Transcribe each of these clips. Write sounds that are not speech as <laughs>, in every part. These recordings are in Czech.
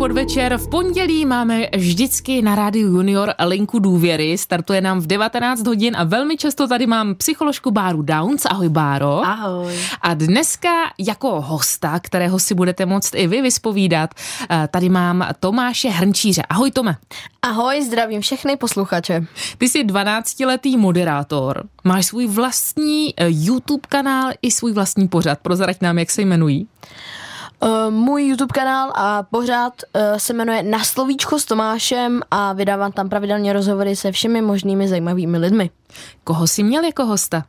podvečer. V pondělí máme vždycky na Rádiu Junior linku důvěry. Startuje nám v 19 hodin a velmi často tady mám psycholožku Báru Downs. Ahoj Báro. Ahoj. A dneska jako hosta, kterého si budete moct i vy vyspovídat, eh, tady mám Tomáše Hrnčíře. Ahoj Tome. Ahoj, zdravím všechny posluchače. Ty jsi 12-letý moderátor, máš svůj vlastní eh, YouTube kanál i svůj vlastní pořad. Prozrať nám, jak se jmenují. Uh, můj YouTube kanál a pořád uh, se jmenuje Na slovíčko s Tomášem a vydávám tam pravidelně rozhovory se všemi možnými zajímavými lidmi. Koho jsi měl jako hosta?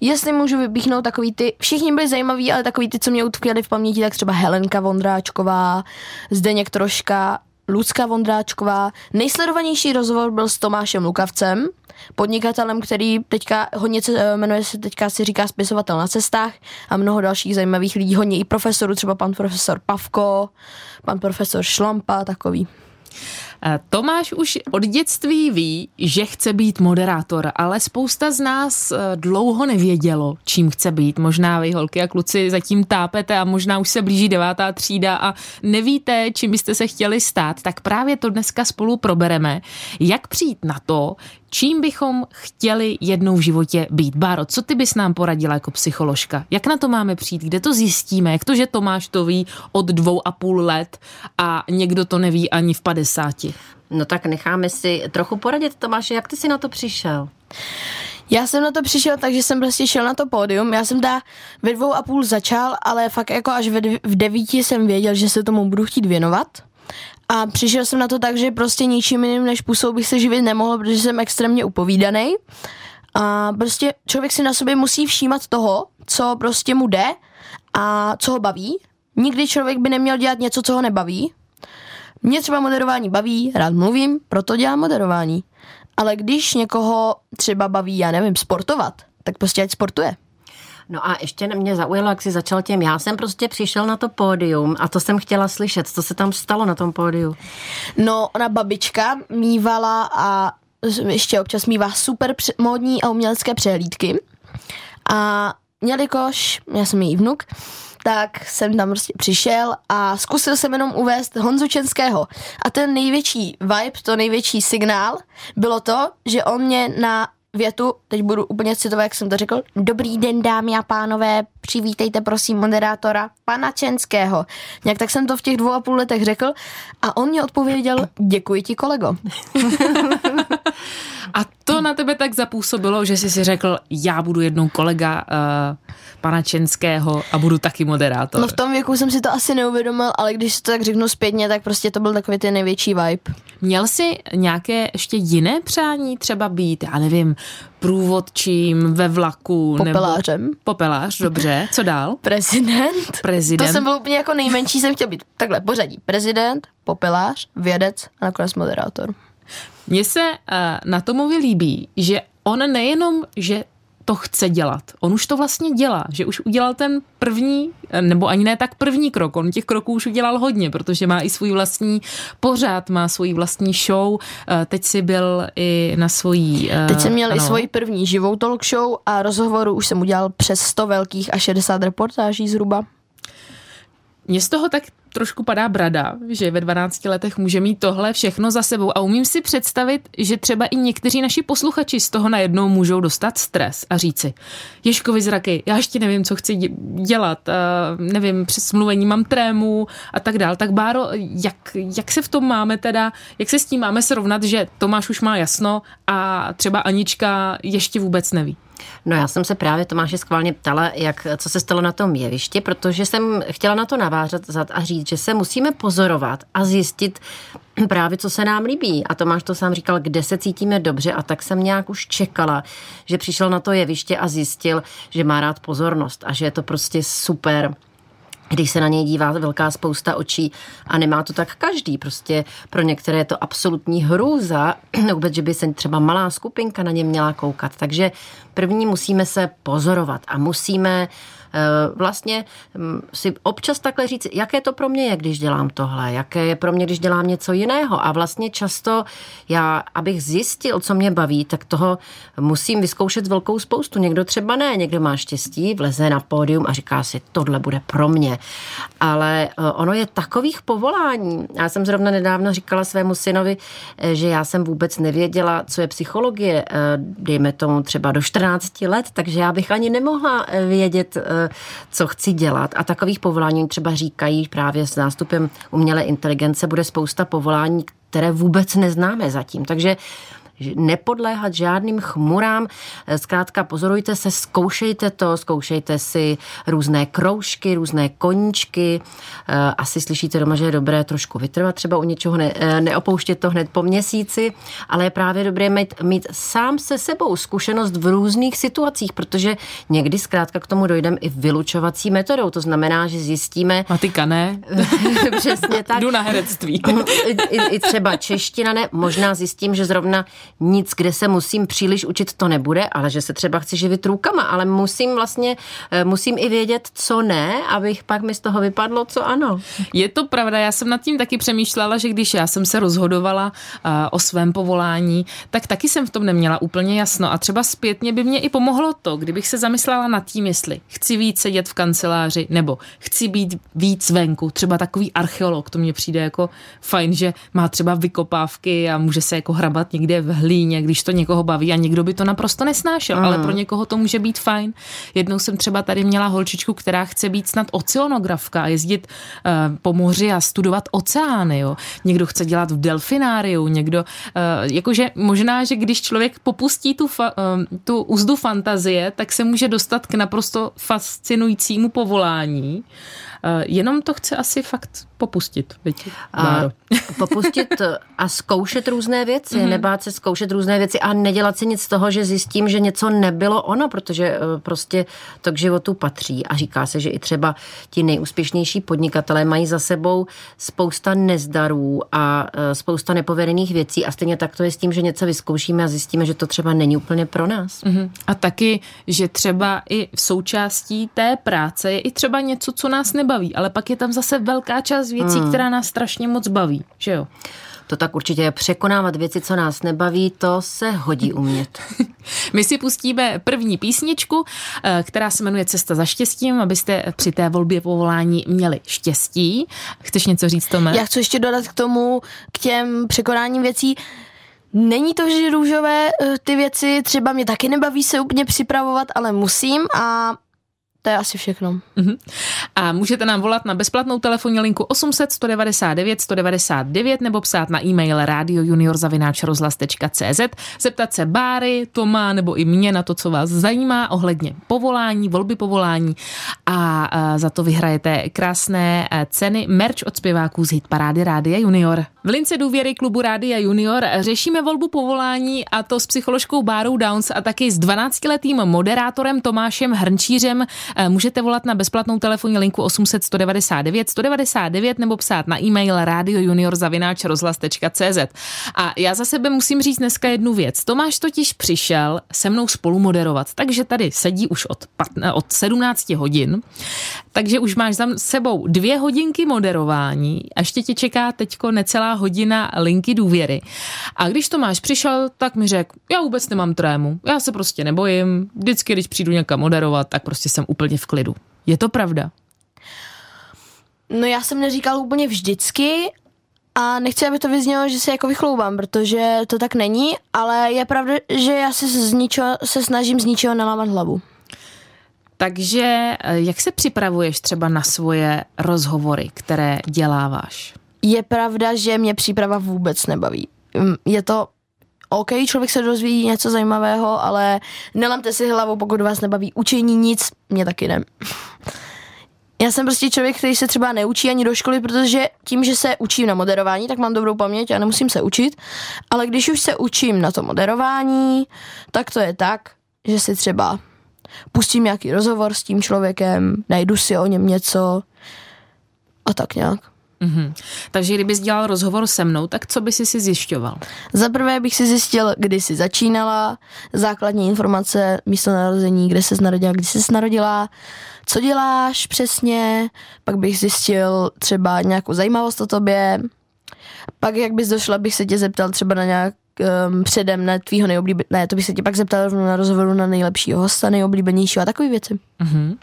Jestli můžu vypíchnout takový ty, všichni byli zajímaví, ale takový ty, co mě utkvěli v paměti, tak třeba Helenka Vondráčková, Zdeněk Troška, Lucka Vondráčková. Nejsledovanější rozhovor byl s Tomášem Lukavcem, podnikatelem, který teďka hodně se, eh, jmenuje se teďka si říká spisovatel na cestách a mnoho dalších zajímavých lidí, hodně i profesorů, třeba pan profesor Pavko, pan profesor Šlampa, takový. Tomáš už od dětství ví, že chce být moderátor, ale spousta z nás eh, dlouho nevědělo, čím chce být. Možná vy holky a kluci zatím tápete a možná už se blíží devátá třída a nevíte, čím byste se chtěli stát, tak právě to dneska spolu probereme. Jak přijít na to, čím bychom chtěli jednou v životě být. Báro, co ty bys nám poradila jako psycholožka? Jak na to máme přijít? Kde to zjistíme? Jak to, že Tomáš to ví od dvou a půl let a někdo to neví ani v padesáti? No tak necháme si trochu poradit, Tomáše, jak ty jsi na to přišel? Já jsem na to přišel tak, že jsem prostě šel na to pódium. Já jsem dá ve dvou a půl začal, ale fakt jako až v devíti jsem věděl, že se tomu budu chtít věnovat. A přišel jsem na to tak, že prostě ničím jiným než pusou bych se živit nemohl, protože jsem extrémně upovídaný. A prostě člověk si na sobě musí všímat toho, co prostě mu jde a co ho baví. Nikdy člověk by neměl dělat něco, co ho nebaví. Mě třeba moderování baví, rád mluvím, proto dělám moderování. Ale když někoho třeba baví, já nevím, sportovat, tak prostě ať sportuje. No a ještě mě zaujalo, jak jsi začal tím. Já jsem prostě přišel na to pódium a to jsem chtěla slyšet. Co se tam stalo na tom pódiu? No, ona babička mývala a ještě občas mývá super módní a umělecké přehlídky. A jelikož, já jsem její vnuk, tak jsem tam prostě přišel a zkusil jsem jenom uvést Honzu Čenského. A ten největší vibe, to největší signál bylo to, že on mě na větu, teď budu úplně citovat, jak jsem to řekl. Dobrý den, dámy a pánové, přivítejte prosím moderátora pana Čenského. Nějak tak jsem to v těch dvou a půl letech řekl a on mě odpověděl, děkuji ti kolego. <laughs> a to na tebe tak zapůsobilo, že jsi si řekl, já budu jednou kolega uh, pana Čenského a budu taky moderátor. No v tom věku jsem si to asi neuvědomil, ale když to tak řeknu zpětně, tak prostě to byl takový ten největší vibe. Měl jsi nějaké ještě jiné přání třeba být, já nevím, průvodčím ve vlaku? Popelářem. Nebo... Popelář, dobře. Co dál? <laughs> Prezident. Prezident. To jsem byl úplně jako nejmenší, jsem chtěl být. Takhle, pořadí. Prezident, popelář, vědec a nakonec moderátor. Mně se uh, na Tomovi líbí, že on nejenom, že to chce dělat. On už to vlastně dělá, že už udělal ten první, nebo ani ne tak první krok, on těch kroků už udělal hodně, protože má i svůj vlastní pořád, má svůj vlastní show, eh, teď si byl i na svojí... Eh, teď jsem měl ano. i svoji první živou talk show a rozhovoru už jsem udělal přes 100 velkých a 60 reportáží zhruba. Mně z toho tak trošku padá brada, že ve 12 letech může mít tohle všechno za sebou a umím si představit, že třeba i někteří naši posluchači z toho najednou můžou dostat stres a říci, Ježkovi zraky, já ještě nevím, co chci dělat, uh, nevím, přes mluvení mám trému a tak dál. Tak Báro, jak, jak se v tom máme teda, jak se s tím máme srovnat, že Tomáš už má jasno a třeba Anička ještě vůbec neví? No já jsem se právě Tomáše schválně ptala, jak, co se stalo na tom jevišti, protože jsem chtěla na to navážet a říct, že se musíme pozorovat a zjistit právě, co se nám líbí. A Tomáš to sám říkal, kde se cítíme dobře a tak jsem nějak už čekala, že přišel na to jeviště a zjistil, že má rád pozornost a že je to prostě super když se na něj dívá velká spousta očí a nemá to tak každý. Prostě pro některé je to absolutní hrůza, <clears throat> vůbec, že by se třeba malá skupinka na ně měla koukat. Takže první musíme se pozorovat a musíme vlastně hm, si občas takhle říct, jaké to pro mě je, když dělám tohle, jaké je pro mě, když dělám něco jiného. A vlastně často já, abych zjistil, co mě baví, tak toho musím vyzkoušet velkou spoustu. Někdo třeba ne, někdo má štěstí, vleze na pódium a říká si, tohle bude pro mě. Ale eh, ono je takových povolání. Já jsem zrovna nedávno říkala svému synovi, eh, že já jsem vůbec nevěděla, co je psychologie, eh, dejme tomu třeba do 14 let, takže já bych ani nemohla vědět, co chci dělat. A takových povolání třeba říkají právě s nástupem umělé inteligence bude spousta povolání, které vůbec neznáme zatím. Takže nepodléhat žádným chmurám. Zkrátka pozorujte se, zkoušejte to, zkoušejte si různé kroužky, různé koníčky. Eh, asi slyšíte doma, že je dobré trošku vytrvat, třeba u něčeho ne, eh, neopouštět to hned po měsíci, ale je právě dobré mít, mít sám se sebou zkušenost v různých situacích, protože někdy zkrátka k tomu dojdeme i vylučovací metodou. To znamená, že zjistíme... Matika ne. <laughs> Přesně tak. Jdu na herectví. <laughs> I, i, I třeba čeština ne. Možná zjistím, že zrovna nic, kde se musím příliš učit, to nebude, ale že se třeba chci živit rukama, ale musím vlastně, eh, musím i vědět, co ne, abych pak mi z toho vypadlo, co ano. Je to pravda, já jsem nad tím taky přemýšlela, že když já jsem se rozhodovala uh, o svém povolání, tak taky jsem v tom neměla úplně jasno a třeba zpětně by mě i pomohlo to, kdybych se zamyslela nad tím, jestli chci víc sedět v kanceláři nebo chci být víc venku, třeba takový archeolog, to mně přijde jako fajn, že má třeba vykopávky a může se jako hrabat někde v hlíně, když to někoho baví a někdo by to naprosto nesnášel, mm. ale pro někoho to může být fajn. Jednou jsem třeba tady měla holčičku, která chce být snad oceanografka jezdit uh, po moři a studovat oceány. Jo. Někdo chce dělat v delfináriu, někdo, uh, jakože možná, že když člověk popustí tu, fa, uh, tu úzdu fantazie, tak se může dostat k naprosto fascinujícímu povolání. Uh, jenom to chce asi fakt popustit. Viď, a popustit a zkoušet různé věci, mm-hmm. nebát se zkoušet různé věci a nedělat si nic z toho, že zjistím, že něco nebylo ono, protože eh, prostě to k životu patří a říká se, že i třeba ti nejúspěšnější podnikatelé mají za sebou spousta nezdarů a eh, spousta nepovedených věcí a stejně tak to je s tím, že něco vyzkoušíme a zjistíme, že to třeba není úplně pro nás. Mm-hmm. A taky, že třeba i v součástí té práce je i třeba něco, co nás nebaví, ale pak je tam zase velká část věcí, hmm. která nás strašně moc baví, že jo? To tak určitě je. Překonávat věci, co nás nebaví, to se hodí umět. <laughs> My si pustíme první písničku, eh, která se jmenuje Cesta za štěstím, abyste při té volbě povolání měli štěstí. Chceš něco říct, Tome? Já chci ještě dodat k tomu, k těm překonáním věcí. Není to vždy růžové, eh, ty věci třeba mě taky nebaví se úplně připravovat, ale musím a to je asi všechno. Uh-huh. A můžete nám volat na bezplatnou telefonní linku 800 199 199 nebo psát na e-mail radiojuniorzavináčrozhlas.cz zeptat se Báry, Toma nebo i mě na to, co vás zajímá ohledně povolání, volby povolání a, za to vyhrajete krásné e, ceny merch od zpěváků z hitparády Rádia Junior. V lince důvěry klubu Rádia Junior řešíme volbu povolání a to s psycholožkou Bárou Downs a taky s 12-letým moderátorem Tomášem Hrnčířem můžete volat na bezplatnou telefonní linku 800 199 199 nebo psát na e-mail radiojuniorzavináčrozhlas.cz. A já za sebe musím říct dneska jednu věc. Tomáš totiž přišel se mnou spolu moderovat, takže tady sedí už od, 15, od 17 hodin, takže už máš za sebou dvě hodinky moderování a ještě tě čeká teďko necelá hodina linky důvěry. A když Tomáš přišel, tak mi řekl, já vůbec nemám trému, já se prostě nebojím, vždycky, když přijdu někam moderovat, tak prostě jsem úplně v klidu. Je to pravda? No já jsem neříkal úplně vždycky a nechci, aby to vyznělo, že se jako vychloubám, protože to tak není, ale je pravda, že já se, z ničeho, se snažím z ničeho nelámat hlavu. Takže eh, jak se připravuješ třeba na svoje rozhovory, které děláváš? Je pravda, že mě příprava vůbec nebaví. Mm, je to OK, člověk se dozví něco zajímavého, ale nelamte si hlavu, pokud vás nebaví učení nic, mě taky ne. Já jsem prostě člověk, který se třeba neučí ani do školy, protože tím, že se učím na moderování, tak mám dobrou paměť a nemusím se učit. Ale když už se učím na to moderování, tak to je tak, že si třeba pustím nějaký rozhovor s tím člověkem, najdu si o něm něco a tak nějak. Mm-hmm. Takže kdybys dělal rozhovor se mnou, tak co by si si zjišťoval? Za prvé bych si zjistil, kdy jsi začínala, základní informace, místo narození, kde se narodila, kdy jsi narodila, co děláš přesně, pak bych zjistil třeba nějakou zajímavost o tobě, pak jak bys došla, bych se tě zeptal třeba na nějak um, předem na tvýho nejoblíbenějšího, ne, to bych se tě pak zeptal rovnou na rozhovoru na nejlepšího hosta, nejoblíbenějšího a takové věci. Mm-hmm.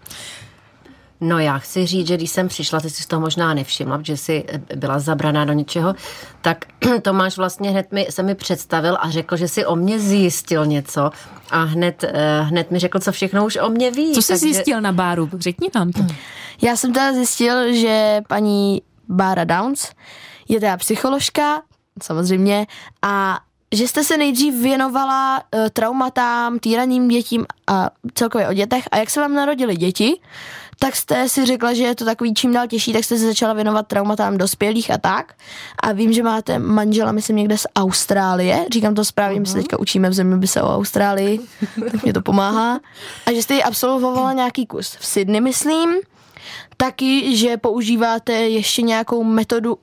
No já chci říct, že když jsem přišla, ty jsi to možná nevšimla, že jsi byla zabraná do něčeho, tak <clears throat> Tomáš vlastně hned mi, se mi představil a řekl, že si o mě zjistil něco a hned, eh, hned mi řekl, co všechno už o mě ví. Co jsi takže... zjistil na báru? Řekni nám to. Já jsem teda zjistil, že paní Bára Downs je teda psycholožka, samozřejmě, a že jste se nejdřív věnovala uh, traumatám, týraním dětím a celkově o dětech a jak se vám narodili děti, tak jste si řekla, že je to takový čím dál těžší, tak jste se začala věnovat traumatám dospělých a tak. A vím, že máte manžela, myslím, někde z Austrálie. Říkám to správně, uh-huh. my se mhm. teďka učíme v zeměpise o Austrálii, tak mě to pomáhá. A že jste ji absolvovala nějaký kus v Sydney, myslím. Taky, že používáte ještě nějakou metodu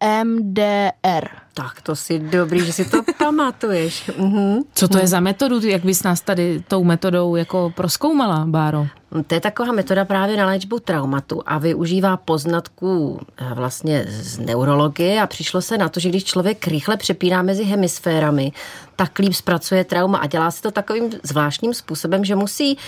EMDR. Tak to si dobrý, že si to pamatuješ. Mhm. Co to je za metodu? Jak bys nás tady tou metodou jako proskoumala, Báro? To je taková metoda právě na léčbu traumatu a využívá poznatků eh, vlastně z neurologie a přišlo se na to, že když člověk rychle přepíná mezi hemisférami, tak líp zpracuje trauma a dělá se to takovým zvláštním způsobem, že musí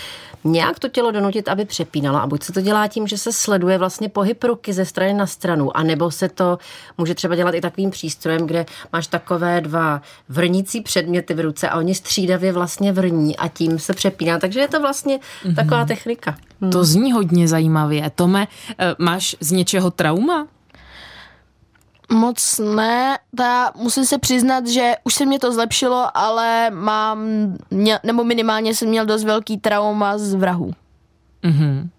nějak to tělo donutit, aby přepínalo. A buď se to dělá tím, že se sleduje vlastně pohyb ruky ze strany na stranu, anebo se to může třeba dělat i takovým přístrojem, kde máš takové dva vrnící předměty v ruce a oni střídavě vlastně vrní a tím se přepíná. Takže je to vlastně mm-hmm. taková technika. Hmm. To zní hodně zajímavě. Tome, eh, máš z něčeho trauma? Moc ne, ta musím se přiznat, že už se mě to zlepšilo, ale mám, nebo minimálně jsem měl dost velký trauma z vrahů. Mm-hmm.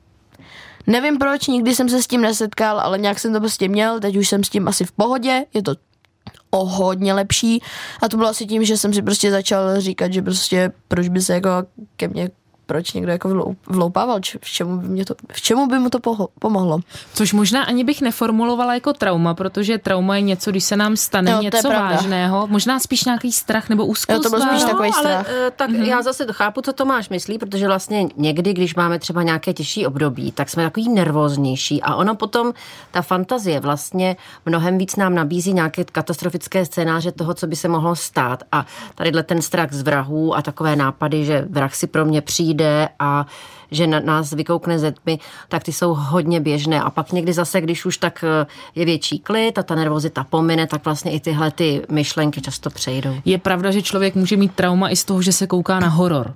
Nevím proč, nikdy jsem se s tím nesetkal, ale nějak jsem to prostě měl, teď už jsem s tím asi v pohodě, je to o hodně lepší a to bylo asi tím, že jsem si prostě začal říkat, že prostě proč by se jako ke mně proč někdo jako vloupával, v čemu by, mě to, v čemu by mu to pomohlo. Což možná ani bych neformulovala jako trauma, protože trauma je něco, když se nám stane jo, něco vážného, možná spíš nějaký strach nebo úzkost. Jo, to byl spíš no, takový strach. Ale, tak mm-hmm. já zase chápu, co to máš myslí, protože vlastně někdy, když máme třeba nějaké těžší období, tak jsme takový nervóznější a ono potom, ta fantazie vlastně mnohem víc nám nabízí nějaké katastrofické scénáře toho, co by se mohlo stát a tadyhle ten strach z vrahů a takové nápady, že vrah si pro mě přijde přijde a že na nás vykoukne ze tmy, tak ty jsou hodně běžné. A pak někdy zase, když už tak eh, je větší klid a ta nervozita pomine, tak vlastně i tyhle ty myšlenky často přejdou. Je pravda, že člověk může mít trauma i z toho, že se kouká na horor.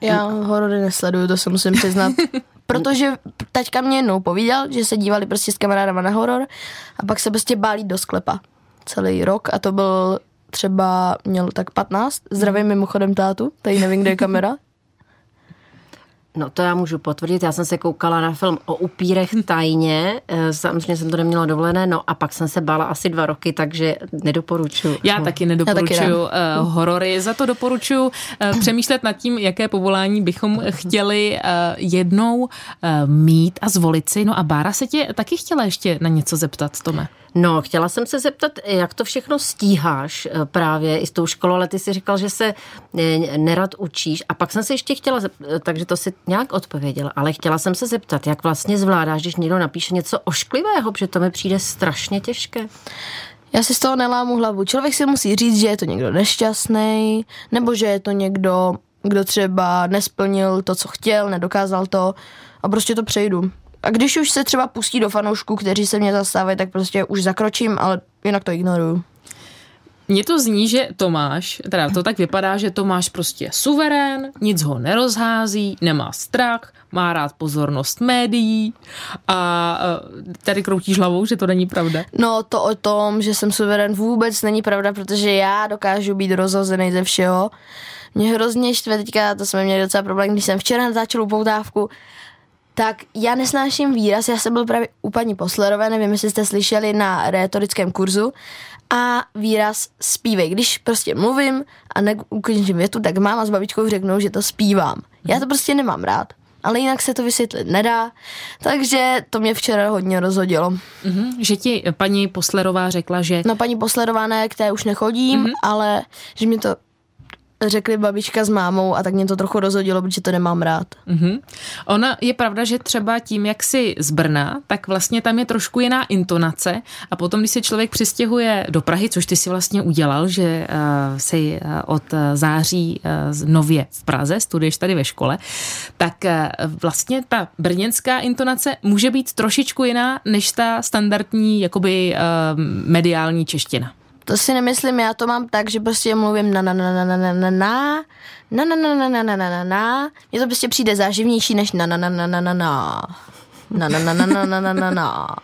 Já horory nesleduju, to se musím přiznat. <laughs> Protože taťka mě jednou povídal, že se dívali prostě s kamarádama na horor a pak se prostě bálí do sklepa celý rok a to byl třeba, měl tak 15. Zdravím mimochodem tátu, tady nevím, kde je kamera, <laughs> No to já můžu potvrdit, já jsem se koukala na film o upírech tajně, eh, samozřejmě jsem to neměla dovolené, no a pak jsem se bála asi dva roky, takže nedoporučuju. Já taky nedoporučuju já taky uh, horory, za to doporučuju uh, <clears throat> přemýšlet nad tím, jaké povolání bychom chtěli uh, jednou mít a zvolit si. No a Bára se tě taky chtěla ještě na něco zeptat, Tome. No, chtěla jsem se zeptat, jak to všechno stíháš právě i s tou školou, ale ty si říkal, že se nerad učíš. A pak jsem se ještě chtěla, zeptat, takže to si nějak odpověděl, ale chtěla jsem se zeptat, jak vlastně zvládáš, když někdo napíše něco ošklivého, protože to mi přijde strašně těžké. Já si z toho nelámu hlavu. Člověk si musí říct, že je to někdo nešťastný, nebo že je to někdo, kdo třeba nesplnil to, co chtěl, nedokázal to a prostě to přejdu. A když už se třeba pustí do fanoušků, kteří se mě zastávají, tak prostě už zakročím, ale jinak to ignoruju. Mně to zní, že Tomáš, teda to tak vypadá, že Tomáš prostě je suverén, nic ho nerozhází, nemá strach, má rád pozornost médií a tady kroutíš hlavou, že to není pravda. No to o tom, že jsem suverén vůbec není pravda, protože já dokážu být rozhozený ze všeho. Mě hrozně štve teďka, to jsme měli docela problém, když jsem včera natáčel upoutávku tak já nesnáším výraz, já jsem byl právě u paní Poslerové, nevím, jestli jste slyšeli na retorickém kurzu, a výraz zpívej. Když prostě mluvím a neukončím větu, tak máma s babičkou řeknou, že to zpívám. Já to prostě nemám rád. ale jinak se to vysvětlit nedá, takže to mě včera hodně rozhodilo. Mm-hmm, že ti paní Poslerová řekla, že... No paní Poslerová ne, k té už nechodím, mm-hmm. ale že mě to řekli babička s mámou a tak mě to trochu rozhodilo, protože to nemám rád. Mm-hmm. Ona je pravda, že třeba tím, jak si z Brna, tak vlastně tam je trošku jiná intonace a potom, když se člověk přistěhuje do Prahy, což ty si vlastně udělal, že uh, si uh, od září uh, nově v Praze, studuješ tady ve škole, tak uh, vlastně ta brněnská intonace může být trošičku jiná než ta standardní jakoby uh, mediální čeština. To si nemyslím, já to mám tak, že prostě mluvím na na na na na na na na na na na na na na na na na Mně to prostě přijde záživnější než na na na na na na na na na na na na na na na na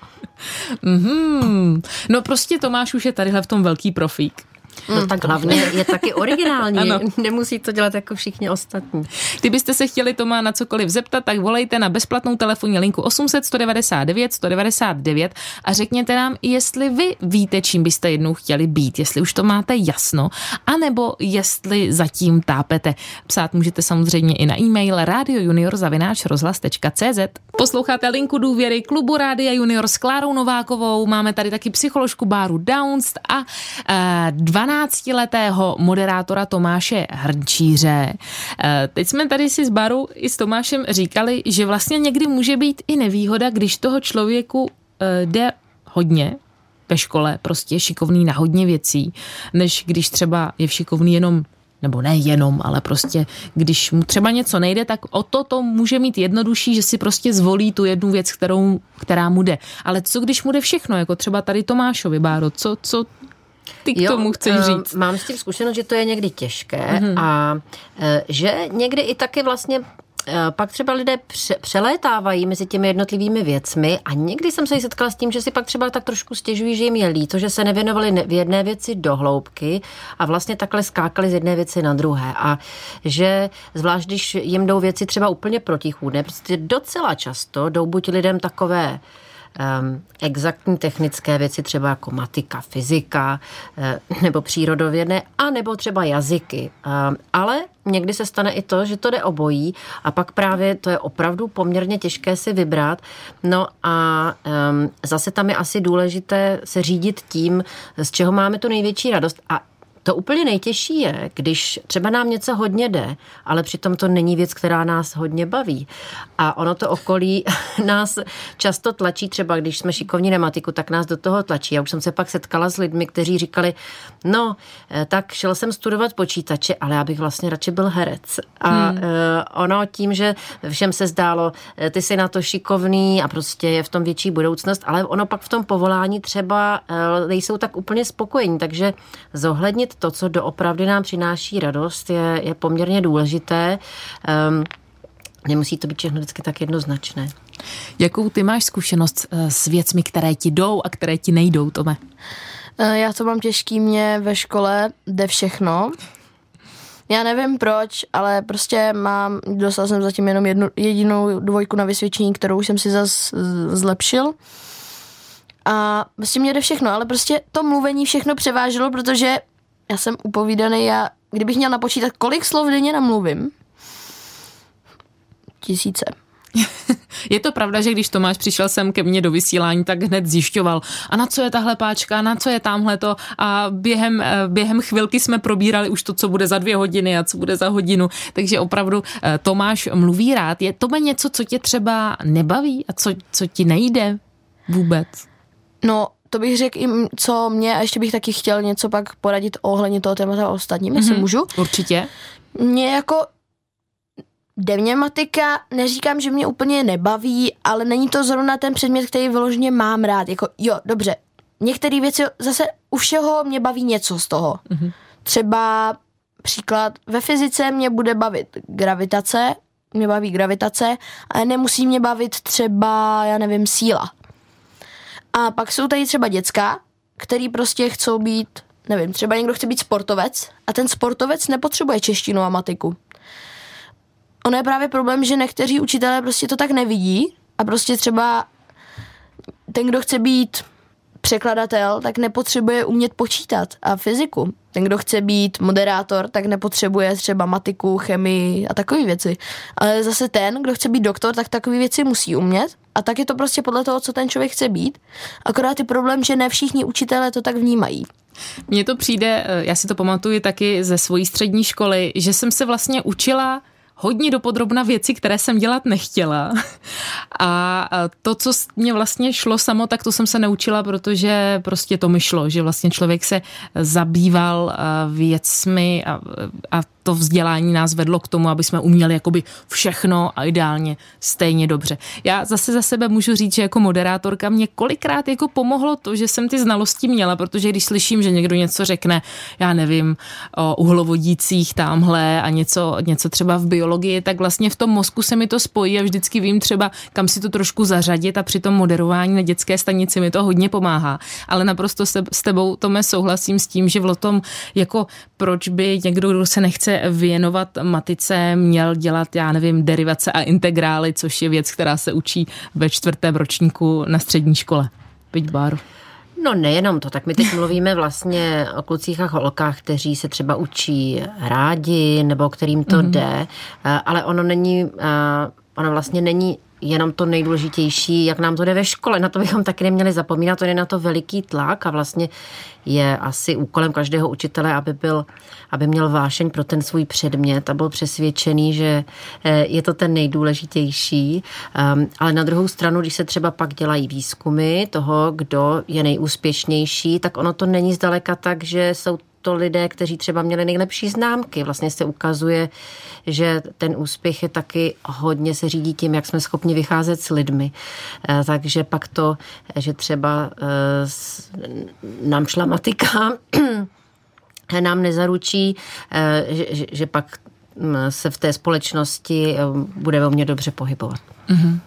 Mm-hmm. No prostě Tomáš už je tadyhle v tom velký profík. No tak hlavně je taky originální, ano. nemusí to dělat jako všichni ostatní. Kdybyste se chtěli Toma na cokoliv zeptat, tak volejte na bezplatnou telefonní linku 800 199 199 a řekněte nám, jestli vy víte, čím byste jednou chtěli být, jestli už to máte jasno, anebo jestli zatím tápete. Psát můžete samozřejmě i na e-mail radiojunior.cz Posloucháte linku důvěry klubu Rádia Junior s Klárou Novákovou, máme tady taky psycholožku Báru Downst a e, 12-letého moderátora Tomáše Hrnčíře. Eh, teď jsme tady si s Baru i s Tomášem říkali, že vlastně někdy může být i nevýhoda, když toho člověku eh, jde hodně ve škole, prostě je šikovný na hodně věcí, než když třeba je šikovný jenom nebo ne jenom, ale prostě když mu třeba něco nejde, tak o to to může mít jednodušší, že si prostě zvolí tu jednu věc, kterou, která mu jde. Ale co když mu jde všechno, jako třeba tady Tomášovi, Báro, co, co ty k jo, tomu chceš eh, říct? Mám s tím zkušenost, že to je někdy těžké mm-hmm. a eh, že někdy i taky vlastně eh, pak třeba lidé pře- přelétávají mezi těmi jednotlivými věcmi a někdy jsem se jí setkala s tím, že si pak třeba tak trošku stěžují, že jim je líto, že se nevěnovali v jedné věci do hloubky a vlastně takhle skákali z jedné věci na druhé a že zvlášť, když jim jdou věci třeba úplně protichůdné, prostě docela často jdou buď lidem takové um, exaktní technické věci, třeba jako matika, fyzika uh, nebo přírodovědné, a nebo třeba jazyky. Um, ale někdy se stane i to, že to jde obojí a pak právě to je opravdu poměrně těžké si vybrat. No a um, zase tam je asi důležité se řídit tím, z čeho máme tu největší radost a to úplně nejtěžší je, když třeba nám něco hodně jde, ale přitom to není věc, která nás hodně baví. A ono to okolí <laughs> nás často tlačí, třeba když jsme šikovní na matiku, tak nás do toho tlačí. Já už jsem se pak setkala s lidmi, kteří říkali, no, eh, tak šel jsem studovat počítače, ale já bych vlastně radši byl herec. A hmm. Eh, ono tím, že všem se zdálo, eh, ty jsi na to šikovný a prostě je v tom větší budoucnost, ale ono pak v tom povolání třeba nejsou tak úplně spokojení, takže zohlednit to, co doopravdy nám přináší radost, je, je poměrně důležité. Um, nemusí to být všechno vždycky tak jednoznačné. Jakou ty máš zkušenost eh, s věcmi, které ti jdou a které ti nejdou, Tome? Eh, já to mám těžký, mě ve škole jde všechno. Já nevím proč, ale prostě mám, dostal jsem zatím jenom jednu, jedinou dvojku na vysvědčení, kterou jsem si zase zlepšil. A prostě mě jde všechno, ale prostě to mluvení všechno převáželo, protože já jsem upovídaný, já, kdybych měl napočítat, kolik slov denně namluvím, tisíce. <laughs> Je to pravda, že když Tomáš přišel sem ke mně do vysílání, tak hned zjišťoval, a na co je tahle páčka, na co je tamhle to a během, eh, během chvilky jsme probírali už to, co bude za dvě hodiny a co bude za hodinu, takže opravdu eh, Tomáš mluví rád. Je to něco, co tě třeba nebaví a co, co ti nejde vůbec? No, to bych řekl i co mě, a ještě bych taky chtěl něco pak poradit ohledně toho témata ostatním, jestli mm-hmm. můžu. Určitě. Mě jako Devněmatika, neříkám, že mě úplně nebaví, ale není to zrovna ten předmět, který vyloženě mám rád. Jako, jo, dobře, některé věci zase u všeho mě baví něco z toho. Mm-hmm. Třeba příklad, ve fyzice mě bude bavit gravitace, mě baví gravitace, ale nemusí mě bavit třeba, já nevím, síla. A pak jsou tady třeba děcka, který prostě chcou být, nevím, třeba někdo chce být sportovec a ten sportovec nepotřebuje češtinu a matiku. Ono je právě problém, že někteří učitelé prostě to tak nevidí a prostě třeba ten, kdo chce být překladatel, tak nepotřebuje umět počítat a fyziku. Ten, kdo chce být moderátor, tak nepotřebuje třeba matiku, chemii a takové věci. Ale zase ten, kdo chce být doktor, tak takové věci musí umět. A tak je to prostě podle toho, co ten člověk chce být. Akorát je problém, že ne všichni učitelé to tak vnímají. Mně to přijde, eh, já si to pamatuju taky ze svojí střední školy, že jsem se vlastně učila hodně dopodrobna věci, které jsem dělat nechtěla. A to, co mě vlastně šlo samo, tak to jsem se naučila, protože prostě to mi šlo, že vlastně člověk se zabýval věcmi a, a to vzdělání nás vedlo k tomu, aby jsme uměli jakoby všechno a ideálně stejně dobře. Já zase za sebe můžu říct, že jako moderátorka mě kolikrát jako pomohlo to, že jsem ty znalosti měla, protože když slyším, že někdo něco řekne, já nevím, o uhlovodících tamhle a něco, něco třeba v biologii, tak vlastně v tom mozku se mi to spojí a vždycky vím třeba, kam si to trošku zařadit a při tom moderování na dětské stanici mi to hodně pomáhá. Ale naprosto se, s tebou, Tome, souhlasím s tím, že v tom, jako proč by někdo, kdo se nechce věnovat matice, měl dělat, já nevím, derivace a integrály, což je věc, která se učí ve čtvrtém ročníku na střední škole. Pojď, Báro. No nejenom to, tak my teď mluvíme vlastně o klucích a holkách, kteří se třeba učí rádi nebo kterým to mm-hmm. jde, eh, ale ono není, eh, ono vlastně není jenom to nejdůležitější, jak nám to jde ve škole. Na to bychom taky neměli zapomínat, to je na to veliký tlak a vlastně je asi úkolem každého učitele, aby, byl, aby měl vášeň pro ten svůj předmět a byl přesvědčený, že eh, je to ten nejdůležitější. Ehm, ale na druhou stranu, když se třeba pak dělají výzkumy toho, kdo je nejúspěšnější, tak ono to není zdaleka tak, že jsou to lidé, kteří třeba měli nejlepší známky. Vlastně se ukazuje, že ten úspěch je taky hodně se řídí tím, jak jsme schopni vycházet s lidmi. Eh, takže pak to, že třeba eh, nám šla matika, <clears throat> nám nezaručí, eh, že, pak mm, se v té společnosti bude velmi dobře pohybovat. Mm-hmm.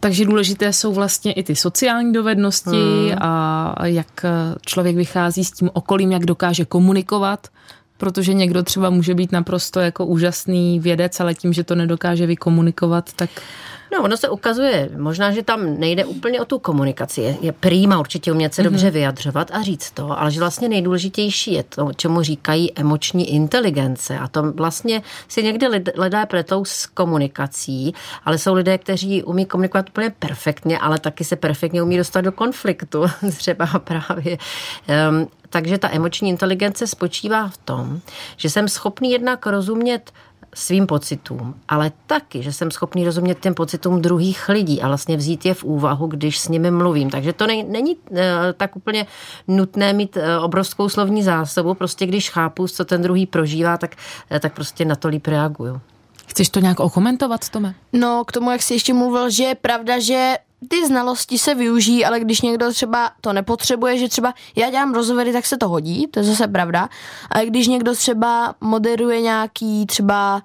Takže důležité jsou vlastně i ty sociální dovednosti hmm. a jak člověk vychází s tím okolím, jak dokáže komunikovat, protože někdo třeba může být naprosto jako úžasný vědec, ale tím, že to nedokáže vykomunikovat, tak No, ono se ukazuje, možná, že tam nejde úplně o tu komunikaci. Je, je prýma určitě umět se mm-hmm. dobře vyjadřovat a říct to, ale že vlastně nejdůležitější je to, čemu říkají emoční inteligence. A to vlastně si někdy lidé pletou s komunikací, ale jsou lidé, kteří umí komunikovat úplně perfektně, ale taky se perfektně umí dostat do konfliktu. <laughs> Třeba právě um, takže ta emoční inteligence spočívá v tom, že jsem schopný jednak rozumět svým pocitům, ale taky, že jsem schopný rozumět těm pocitům druhých lidí a vlastně vzít je v úvahu, když s nimi mluvím. Takže to nej, není uh, tak úplně nutné mít uh, obrovskou slovní zásobu, prostě když chápu, co ten druhý prožívá, tak, uh, tak prostě na to líp reaguju. Chceš to nějak okomentovat, Tome? No, k tomu, jak jsi ještě mluvil, že je pravda, že ty znalosti se využijí, ale když někdo třeba to nepotřebuje, že třeba já dělám rozhovory, tak se to hodí, to je zase pravda. Ale když někdo třeba moderuje nějaký třeba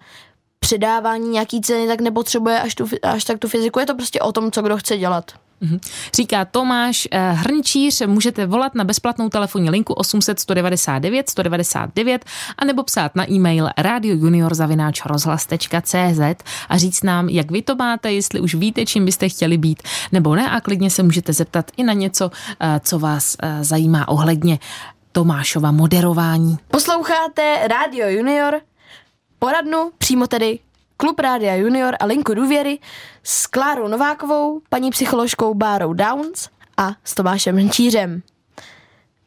předávání nějaký ceny, tak nepotřebuje až, tu, až tak tu fyziku. Je to prostě o tom, co kdo chce dělat. Mhm. Říká Tomáš eh, Hrnčíř, můžete volat na bezplatnou telefonní linku 800 199 199 a nebo psát na e-mail radiojuniorzavináčrozhlas.cz a říct nám, jak vy to máte, jestli už víte, čím byste chtěli být, nebo ne a klidně se můžete zeptat i na něco, eh, co vás eh, zajímá ohledně Tomášova moderování. Posloucháte Radio Junior, poradnu přímo tedy Klub Rádia Junior a Linku důvěry s Klárou Novákovou, paní psycholožkou Bárou Downs a s Tomášem Hnčířem.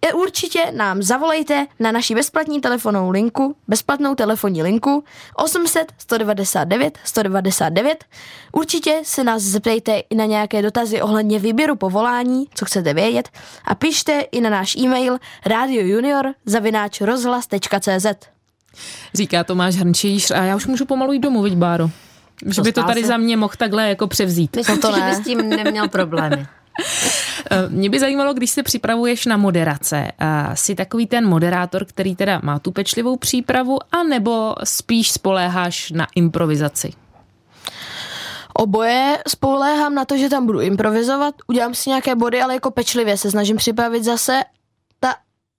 Je určitě nám zavolejte na naší bezplatní telefonnou linku, bezplatnou telefonní linku 800 199 199. Určitě se nás zeptejte i na nějaké dotazy ohledně výběru povolání, co chcete vědět a pište i na náš e-mail radiojunior zavináč rozhlas.cz. Říká Tomáš Hrnčíř a já už můžu pomalu jít domů, viď Báro? Že by to tady se. za mě mohl takhle jako převzít. Myslím to si, ne. že by s tím neměl problémy. <laughs> Eh, mě by zajímalo, když se připravuješ na moderace, jsi takový ten moderátor, který teda má tu pečlivou přípravu, anebo spíš spoléháš na improvizaci? Oboje spoléhám na to, že tam budu improvizovat, udělám si nějaké body, ale jako pečlivě se snažím připravit zase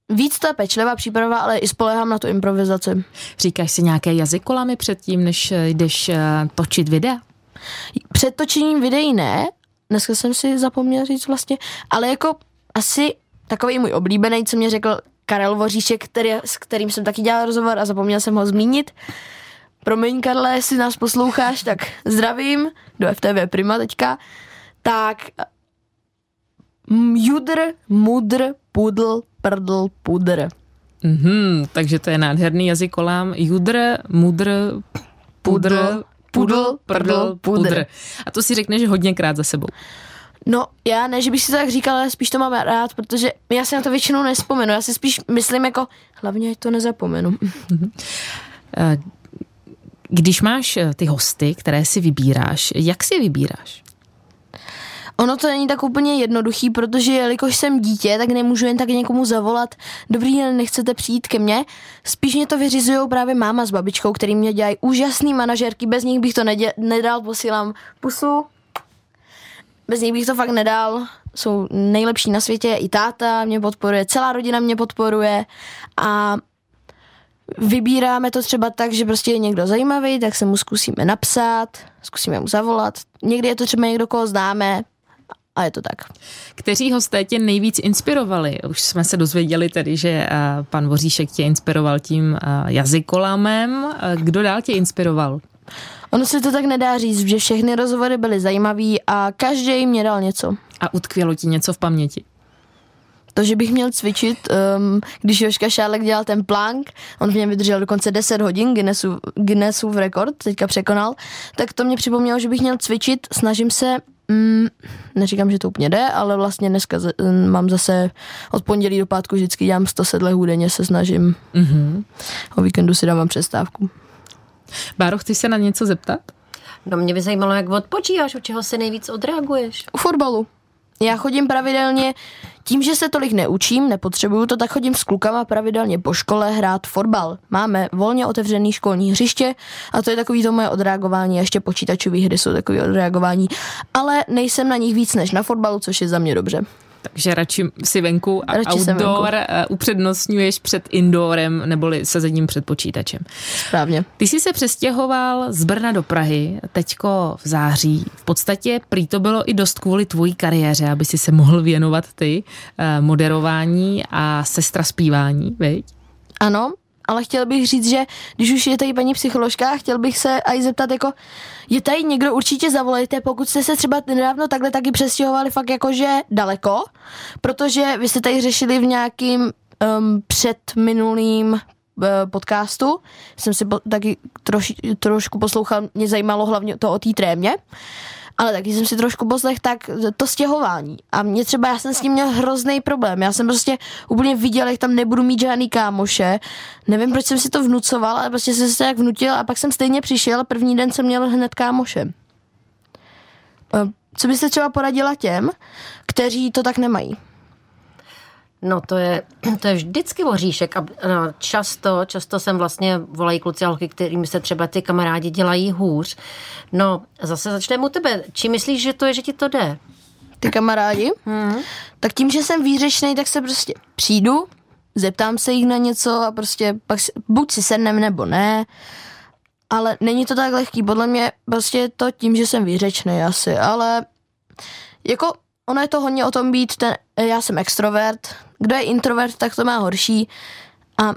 Víc to je pečlivá příprava, ale i spolehám na tu improvizaci. Říkáš si nějaké jazykolamy předtím, než jdeš eh, točit videa? Před točením videí ne, dneska jsem si zapomněl říct vlastně, ale jako asi takový můj oblíbený, co mě řekl Karel Voříšek, který, s kterým jsem taky dělal rozhovor a zapomněl jsem ho zmínit. Promiň, Karle, jestli nás posloucháš, tak zdravím do FTV Prima teďka. Tak judr, mudr, pudl, prdl, pudr. Mm-hmm, takže to je nádherný jazykolám. Judr, mudr, pudr, pudl, prdl, pudr. A to si řekneš hodněkrát za sebou. No, já ne, že bych si to tak říkal, ale spíš to mám rád, protože já si na to většinou nespomenu. Já si spíš myslím jako, hlavně to nezapomenu. Eh, Když máš eh, ty hosty, které si vybíráš, jak si vybíráš? Ono to není tak úplně jednoduchý, protože jelikož jsem dítě, tak nemůžu jen tak někomu zavolat, dobrý den, nechcete přijít ke mně. Spíš mě to vyřizují právě máma s babičkou, který mě dělají úžasný manažerky, bez nich bych to nedě- nedal, posílám pusu. Bez nich bych to fakt nedal. Jsou nejlepší na světě, i táta mě podporuje, celá rodina mě podporuje a vybíráme to třeba tak, že prostě je někdo zajímavý, tak se mu zkusíme napsat, zkusíme mu zavolat. Někdy je to třeba někdo, koho známe a je to tak. Kteří hosté tě nejvíc inspirovali? Už jsme se dozvěděli tedy, že eh, pan Voříšek tě inspiroval tím eh, jazykolamem. Eh, Kdo dál tě inspiroval? Ono se to tak nedá říct, že všechny rozhovory byly zajímavý a každý mě dal něco. A utkvělo ti něco v paměti? To, že bych měl cvičit, um, když Joška Šálek dělal ten plank, on v něm vydržel dokonce 10 hodin, Guinnessu, Guinnessův rekord, teďka překonal, tak to mě připomnělo, že bych měl cvičit, snažím se, mm, neříkám, že to úplně jde, ale vlastně dneska z, mm, mám zase od pondělí do pátku vždycky dělám 100 sedlehů denně, se snažím. Mm-hmm. O víkendu si dávám přestávku. Báro, chci se na něco zeptat? No mě by zajímalo, jak odpočíváš, u čeho se nejvíc odreaguješ. U fotbalu. Já chodím pravidelně, tím, že se tolik neučím, nepotřebuju to, tak chodím s klukama pravidelně po škole hrát fotbal. Máme volně otevřený školní hřiště a to je takový to moje odreagování. Ještě počítačové hry jsou takové odreagování, ale nejsem na nich víc než na fotbalu, což je za mě dobře. Takže radši si venku a Radši outdoor eh, upřednostňuješ před indoorem neboli sezením před počítačem. Správně. Ty jsi se přestěhoval z Brna do Prahy teďko v září. V podstatě prý to bylo i dost kvůli tvojí kariéře, aby si se mohl věnovat ty eh, moderování a sestra zpívání, viď? Ano, ale chtěl bych říct, že když už je tady paní psycholožka, chtěl bych se aj zeptat, jako je tady někdo, určitě zavolejte, pokud jste se třeba nedávno takhle taky přestěhovali fakt jakože daleko, protože vy jste tady řešili v nějakým um, předminulým uh, podcastu, jsem si po, taky troši, trošku poslouchal, mě zajímalo hlavně to o té trémě, ale taky jsem si trošku poslech, tak to stěhování. A mě třeba, já jsem s tím měl hrozný problém. Já jsem prostě úplně viděl, jak tam nebudu mít žádný kámoše. Nevím, proč jsem si to vnucoval, ale prostě jsem se tak vnutil a pak jsem stejně přišel. První den jsem měl hned kámoše. Eh, Co byste třeba poradila těm, kteří to tak nemají? No to je, <clears throat> to je vždycky oříšek a často, často jsem vlastně volají kluci a holky, kterým se třeba ty kamarádi dělají hůř. No zase začneme u tebe. Či myslíš, že to je, že ti to jde? Ty kamarádi? Hmm. Tak tím, že jsem výřečný, tak se prostě přijdu, zeptám se jich na něco a prostě pak si, buď si sednem nebo ne, ale není to tak lehký. Podle mě prostě je to tím, že jsem výřečný asi, ale jako ono je to hodně o tom být ten, já jsem extrovert, kdo je introvert, tak to má horší a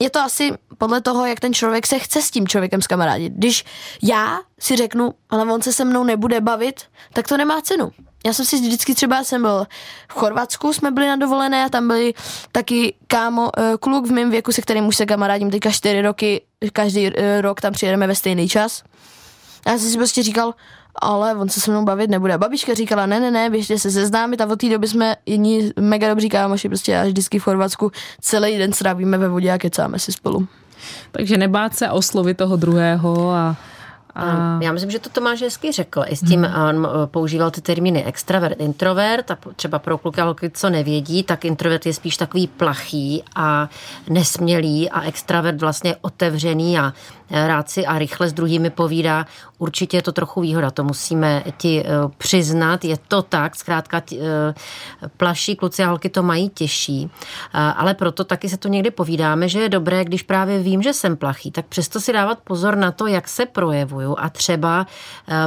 je to asi podle toho, jak ten člověk se chce s tím člověkem skamarádit. Když já si řeknu, ale on se se mnou nebude bavit, tak to nemá cenu. Já jsem si vždycky třeba, jsem byl v Chorvatsku, jsme byli na dovolené a tam byli taky kámo, eh, kluk v mém věku, se kterým už se kamarádím teďka čtyři roky, každý eh, rok tam přijedeme ve stejný čas. A já jsem si prostě říkal, ale on se se mnou bavit nebude. A babička říkala, ne, ne, ne, běžte se seznámit a od té doby jsme jedni mega dobří kámoši, prostě až vždycky v Chorvatsku celý den strávíme ve vodě a kecáme si spolu. Takže nebát se oslovit toho druhého a, a Já myslím, že to Tomáš hezky řekl. I s tím hmm. on používal ty termíny extravert, introvert a třeba pro kluky a holky, co nevědí, tak introvert je spíš takový plachý a nesmělý a extravert vlastně otevřený a rád si a rychle s druhými povídá, určitě je to trochu výhoda, to musíme ti přiznat, je to tak, zkrátka plaší kluci a holky to mají těžší, ale proto taky se to někdy povídáme, že je dobré, když právě vím, že jsem plachý, tak přesto si dávat pozor na to, jak se projevuju a třeba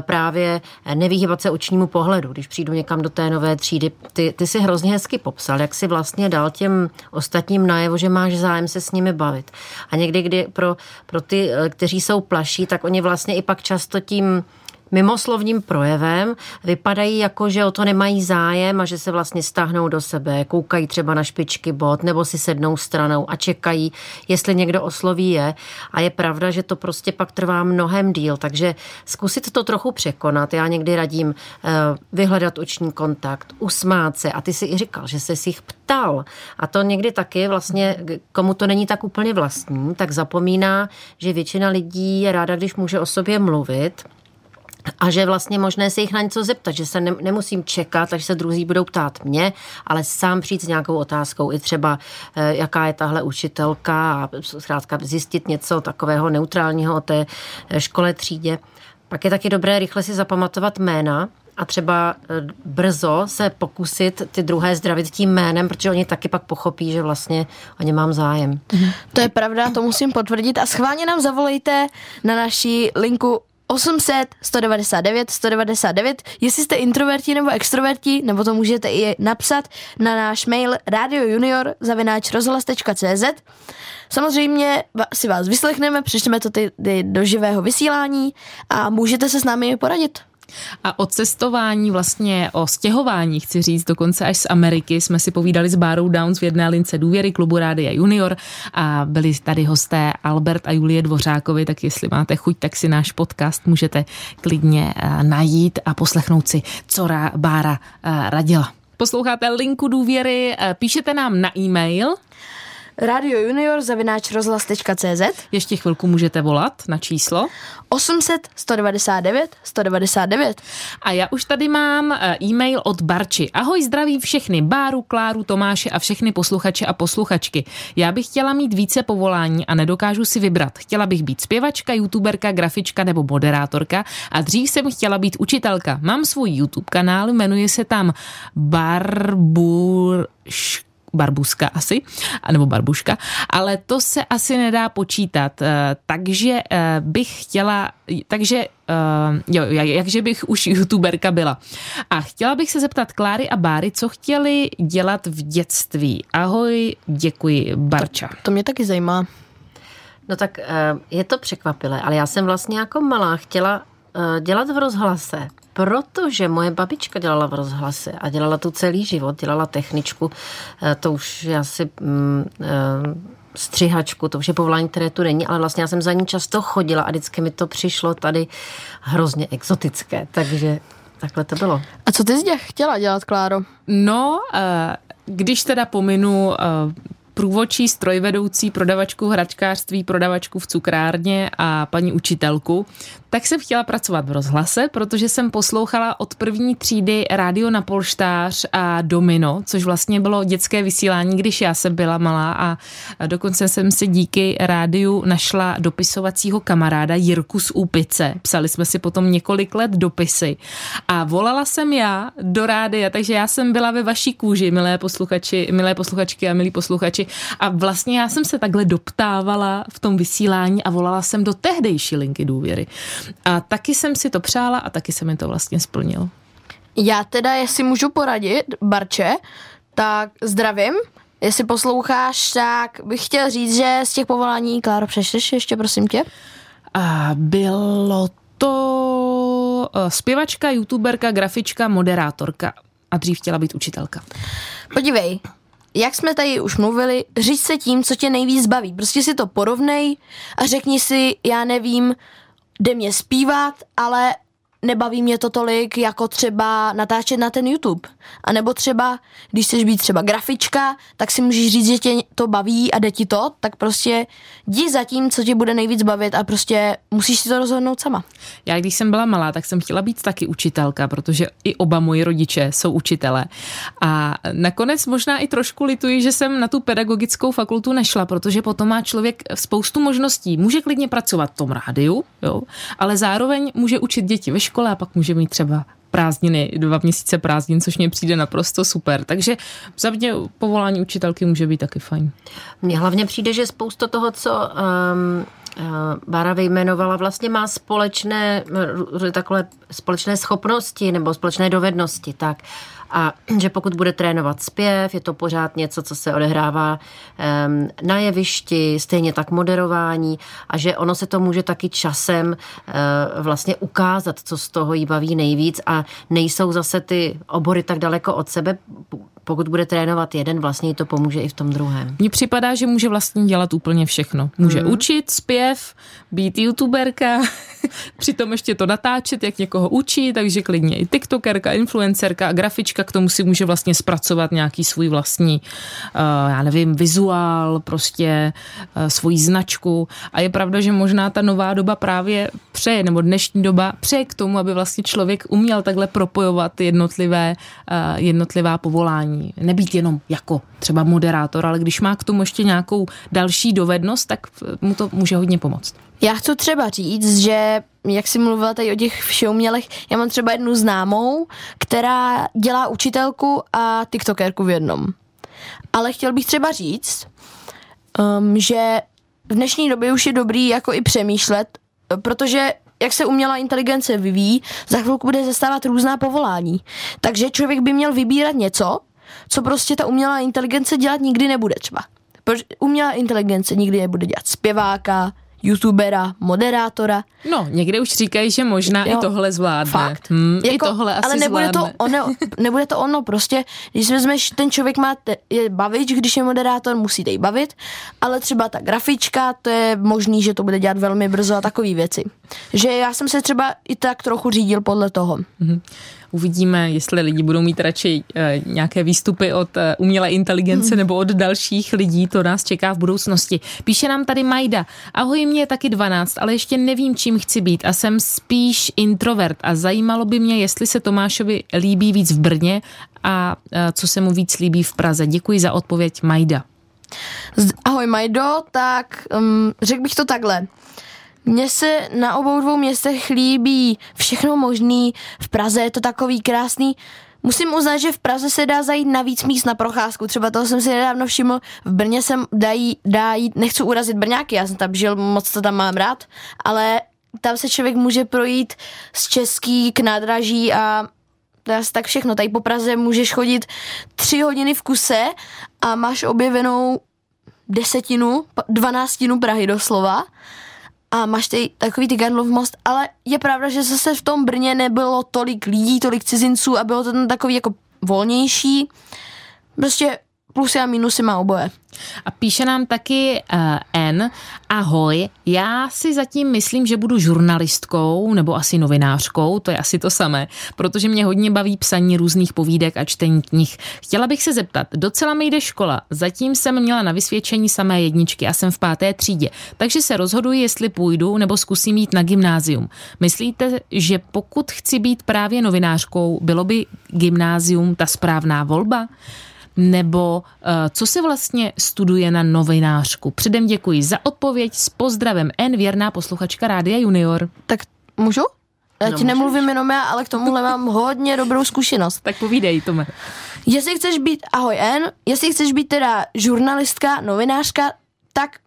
právě nevyhýbat se očnímu pohledu, když přijdu někam do té nové třídy. Ty, ty si hrozně hezky popsal, jak si vlastně dal těm ostatním najevo, že máš zájem se s nimi bavit. A někdy, kdy pro, pro ty, eh, kteří jsou plaší, tak oni vlastně i pak často tím mimoslovním projevem vypadají jako, že o to nemají zájem a že se vlastně stáhnou do sebe, koukají třeba na špičky bot nebo si sednou stranou a čekají, jestli někdo osloví je. A je pravda, že to prostě pak trvá mnohem díl, takže zkusit to trochu překonat. Já někdy radím eh, vyhledat oční kontakt, usmát se a ty si i říkal, že se si jich ptal. A to někdy taky vlastně, komu to není tak úplně vlastní, tak zapomíná, že většina lidí je ráda, když může o sobě mluvit a že vlastně možné se jich na něco zeptat, že se ne, nemusím čekat, až se druzí budou ptát mě, ale sám přijít s nějakou otázkou, i třeba eh, jaká je tahle učitelka a zkrátka zjistit něco takového neutrálního o té eh, škole třídě. Pak je taky dobré rychle si zapamatovat jména, a třeba eh, brzo se pokusit ty druhé zdravit tím jménem, protože oni taky pak pochopí, že vlastně o ně mám zájem. To je pravda, to musím potvrdit a schválně nám zavolejte na naší linku 800 199 199. Jestli jste introverti nebo extroverti, nebo to můžete i napsat na náš mail radiojunior zavináč rozhlas.cz. Samozřejmě si vás vyslechneme, přišleme to ty do živého vysílání a můžete se s námi poradit. A o cestování, vlastně o stěhování, chci říct, dokonce až z Ameriky jsme si povídali s Bárou Downs v jedné lince důvěry klubu Rádia Junior a byli tady hosté Albert a Julie Dvořákovi, tak jestli máte chuť, tak si náš podcast můžete klidně eh, najít a poslechnout si, co Bára eh, radila. Posloucháte linku důvěry, eh, píšete nám na e-mail Radio Junior zavináč rozhlas.cz Ještě chvilku můžete volat na číslo 800 199 199. A já už tady mám eh, e-mail od Barči. Ahoj, zdraví všechny, Báru, Kláru, Tomáše a všechny posluchače a posluchačky. Já bych chtěla mít více povolání a nedokážu si vybrat. Chtěla bych být zpěvačka, youtuberka, grafička nebo moderátorka a dřív jsem chtěla být učitelka. Mám svůj YouTube kanál, jmenuje se tam Barbur barbuska asi, nebo barbuška, ale to se asi nedá počítat. Eh, takže eh, bych chtěla, takže eh, jo, jakže bych už youtuberka byla. A chtěla bych se zeptat Kláry a Báry, co chtěli dělat v dětství. Ahoj, děkuji, Barča. To, to mě taky zajímá. No tak je to překvapilé, ale já jsem vlastně jako malá chtěla dělat v rozhlase protože moje babička dělala v rozhlase a dělala tu celý život, dělala techničku, eh, to už je asi mm, eh, střihačku, to už je povolání, které tu není, ale vlastně já jsem za ní často chodila a vždycky mi to přišlo tady hrozně exotické, takže takhle to bylo. A co ty jsi chtěla dělat, Kláro? No, eh, když teda pominu průvodčí strojvedoucí, prodavačku hračkářství, prodavačku v cukrárně a paní učitelku, tak jsem chtěla pracovat v rozhlase, protože jsem poslouchala od první třídy rádio na polštář a Domino, což vlastně bylo dětské vysílání, když já jsem byla malá a dokonce jsem si díky rádiu našla dopisovacího kamaráda Jirku z Úpice. Psali jsme si potom několik let dopisy a volala jsem já do rádia, takže já jsem byla ve vaší kůži, milé posluchači, milé posluchačky a milí posluchači a vlastně já jsem se takhle doptávala v tom vysílání a volala jsem do tehdejší linky důvěry. A taky jsem si to přála a taky se mi to vlastně splnilo. Já teda, jestli můžu poradit, Barče, tak zdravím. Jestli posloucháš, tak bych chtěl říct, že z těch povolání, Kláro, přečteš ještě, prosím tě? A bylo to eh, zpěvačka, youtuberka, grafička, moderátorka a dřív chtěla být učitelka. Podívej, jak jsme tady už mluvili, říct se tím, co tě nejvíc baví. Prostě si to porovnej a řekni si, já nevím, jde mě zpívat, ale nebaví mě to tolik, jako třeba natáčet na ten YouTube. A nebo třeba, když chceš být třeba grafička, tak si můžeš říct, že tě to baví a jde ti to, tak prostě jdi za tím, co tě bude nejvíc bavit a prostě musíš si to rozhodnout sama. Já když jsem byla malá, tak jsem chtěla být taky učitelka, protože i oba moji rodiče jsou učitelé. A nakonec možná i trošku lituji, že jsem na tu pedagogickou fakultu nešla, protože potom má člověk spoustu možností. Může klidně pracovat v tom rádiu, jo, ale zároveň může učit děti ve škole a pak může mít třeba prázdniny, dva měsíce prázdnin, což mě přijde naprosto super. Takže za mě povolání učitelky může být taky fajn. Mně hlavně přijde, že spousta toho, co um, Bára vyjmenovala, vlastně má společné, takové společné schopnosti nebo společné dovednosti. Tak a <clears throat> že pokud bude trénovat zpěv, je to pořád něco, co se odehrává um, na jevišti, stejně tak moderování a že ono se to může taky časem uh, vlastně ukázat, co z toho jí baví nejvíc a nejsou zase ty obory tak daleko od sebe, pokud bude trénovat jeden, vlastně to pomůže i v tom druhém. Mně připadá, že může vlastně dělat úplně všechno. Může mm. učit zpěv, být youtuberka, <laughs> přitom ještě to natáčet, jak někoho učí, takže klidně i tiktokerka, influencerka a grafička k tomu si může vlastně zpracovat nějaký svůj vlastní, uh, já nevím, vizuál, prostě uh, svoji značku. A je pravda, že možná ta nová doba právě přeje, nebo dnešní doba přeje k tomu, aby vlastně člověk uměl takhle propojovat jednotlivé, uh, jednotlivá povolání vzdělání. Nebýt jenom jako třeba moderátor, ale když má k tomu ještě nějakou další dovednost, tak mu to může hodně pomoct. Já chci třeba říct, že jak jsi mluvila tady o těch všeumělech, já mám třeba jednu známou, která dělá učitelku a tiktokerku v jednom. Ale chtěl bych třeba říct, um, že v dnešní době už je dobrý jako i přemýšlet, protože jak se umělá inteligence vyvíjí, za chvilku bude zastávat různá povolání. Takže člověk by měl vybírat něco, co prostě ta umělá inteligence dělat nikdy nebude třeba. Protože umělá inteligence nikdy nebude dělat zpěváka, youtubera, moderátora. No, někde už říkají, že možná jo, i tohle zvládne. Fakt. Hmm, jako, I tohle asi ale nebude zvládne. to, ono, <laughs> nebude to ono, prostě, když vezmeš, ten člověk má te, je bavič, když je moderátor, musí jej bavit, ale třeba ta grafička, to je možný, že to bude dělat velmi brzo a takové věci. Že já jsem se třeba i tak trochu řídil podle toho. Mm-hmm. Uvidíme, jestli lidi budou mít radši e, nějaké výstupy od e, umělé inteligence mm. nebo od dalších lidí, to nás čeká v budoucnosti. Píše nám tady Majda. Ahoj, mě je taky 12, ale ještě nevím, čím chci být a jsem spíš introvert a zajímalo by mě, jestli se Tomášovi líbí víc v Brně a e, co se mu víc líbí v Praze. Děkuji za odpověď, Majda. Ahoj Majdo, tak um, řekl bych to takhle. Mně se na obou dvou městech líbí všechno možný. V Praze je to takový krásný. Musím uznat, že v Praze se dá zajít na víc míst na procházku. Třeba toho jsem si nedávno všiml. V Brně jsem dají, dá jít, nechci urazit Brňáky, já jsem tam žil, moc to tam mám rád, ale tam se člověk může projít z Český k nádraží a asi tak všechno. Tady po Praze můžeš chodit tři hodiny v kuse a máš objevenou desetinu, dvanáctinu Prahy doslova a máš tady takový ty Gandlov most, ale je pravda, že zase v tom Brně nebylo tolik lidí, tolik cizinců a bylo to tam takový jako volnější. Prostě plusy a minusy má oboje. A píše nám taky uh, N. Ahoj, já si zatím myslím, že budu žurnalistkou nebo asi novinářkou, to je asi to samé, protože mě hodně baví psaní různých povídek a čtení knih. Chtěla bych se zeptat, docela mi jde škola, zatím jsem měla na vysvědčení samé jedničky a jsem v páté třídě, takže se rozhoduji, jestli půjdu nebo zkusím jít na gymnázium. Myslíte, že pokud chci být právě novinářkou, bylo by gymnázium ta správná volba? Nebo uh, co se vlastně studuje na novinářku. Předem děkuji za odpověď s pozdravem N, věrná posluchačka Rádia Junior. Tak můžu? Já no, ti nemluvím jenom já, ale k tomuhle <laughs> mám hodně dobrou zkušenost. Tak povídej, Tome. Jestli chceš být, ahoj N, jestli chceš být teda žurnalistka, novinářka, tak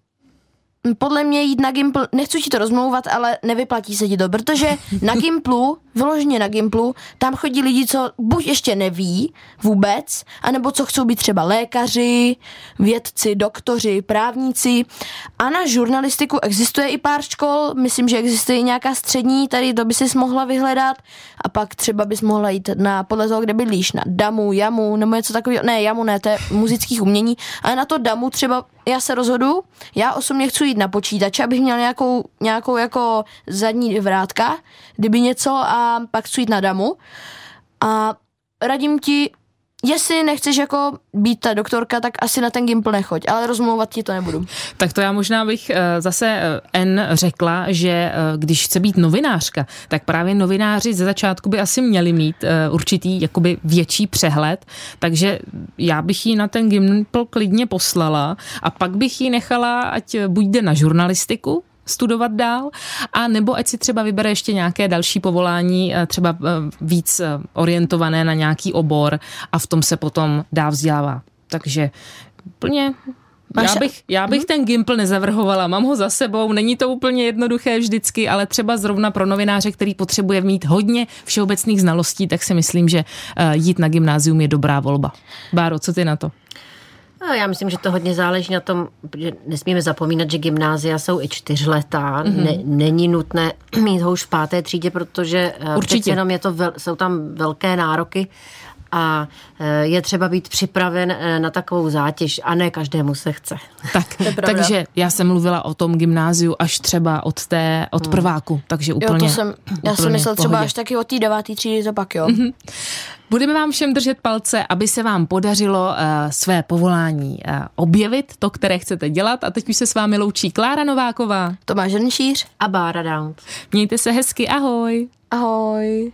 podle mě jít na Gimpl, nechci ti to rozmlouvat, ale nevyplatí se ti to, protože na <laughs> Gimplu, vyloženě na Gimplu, tam chodí lidi, co buď ještě neví vůbec, anebo co chcou být třeba lékaři, vědci, doktoři, právníci. A na žurnalistiku existuje i pár škol, myslím, že existuje i nějaká střední, tady to by si mohla vyhledat. A pak třeba bys mohla jít na, podle toho, kde bydlíš, na Damu, Jamu, nebo něco takového, ne, Jamu ne, to je muzických umění, ale na to Damu třeba já se rozhodu, já osobně chci jít na počítač, abych měl nějakou, nějakou jako zadní vrátka, kdyby něco a pak chci jít na damu. A radím ti, jestli nechceš jako být ta doktorka, tak asi na ten Gimpl nechoď, ale rozmlouvat ti to nebudu. Tak to já možná bych eh, zase eh, N řekla, že eh, když chce být novinářka, tak právě novináři ze začátku by asi měli mít určitý jakoby větší přehled, takže já bych ji na ten Gimpl klidně poslala a pak bych ji nechala, ať buď jde na žurnalistiku, studovat dál, a nebo ať si třeba vybere ještě nějaké další povolání, eh, třeba eh, víc eh, orientované na nějaký obor a v tom se potom dá vzdělává. Takže úplně já bych, já bych hmm? ten Gimpl nezavrhovala, mám ho za sebou, není to úplně jednoduché vždycky, ale třeba zrovna pro novináře, který potřebuje mít hodně všeobecných znalostí, tak si myslím, že jít na gymnázium je dobrá volba. Báro, co ty na to? No, já myslím, že to hodně záleží na tom, že nesmíme zapomínat, že gymnázia jsou i čtyřletá. Mm-hmm. Ne, není nutné <clears throat> mít ho už v páté třídě, protože eh, Určitě. jenom je to vel, jsou tam velké nároky a eh, je třeba být připraven eh, na takovou zátěž a ne každému se chce. Tak, takže já jsem mluvila o tom gymnáziu až třeba od té, od hmm. prváku, takže úplně jo, to jsem, Já jsem myslel třeba až taky od té devátý třídy to pak, jo. Mm-hmm. Budeme vám všem držet palce, aby se vám podařilo uh, své povolání uh, objevit, to, které chcete dělat. A teď už se s vámi loučí Klára Nováková, Tomáš Hrnšíř a Bára Downs. Mějte se hezky, ahoj. Ahoj.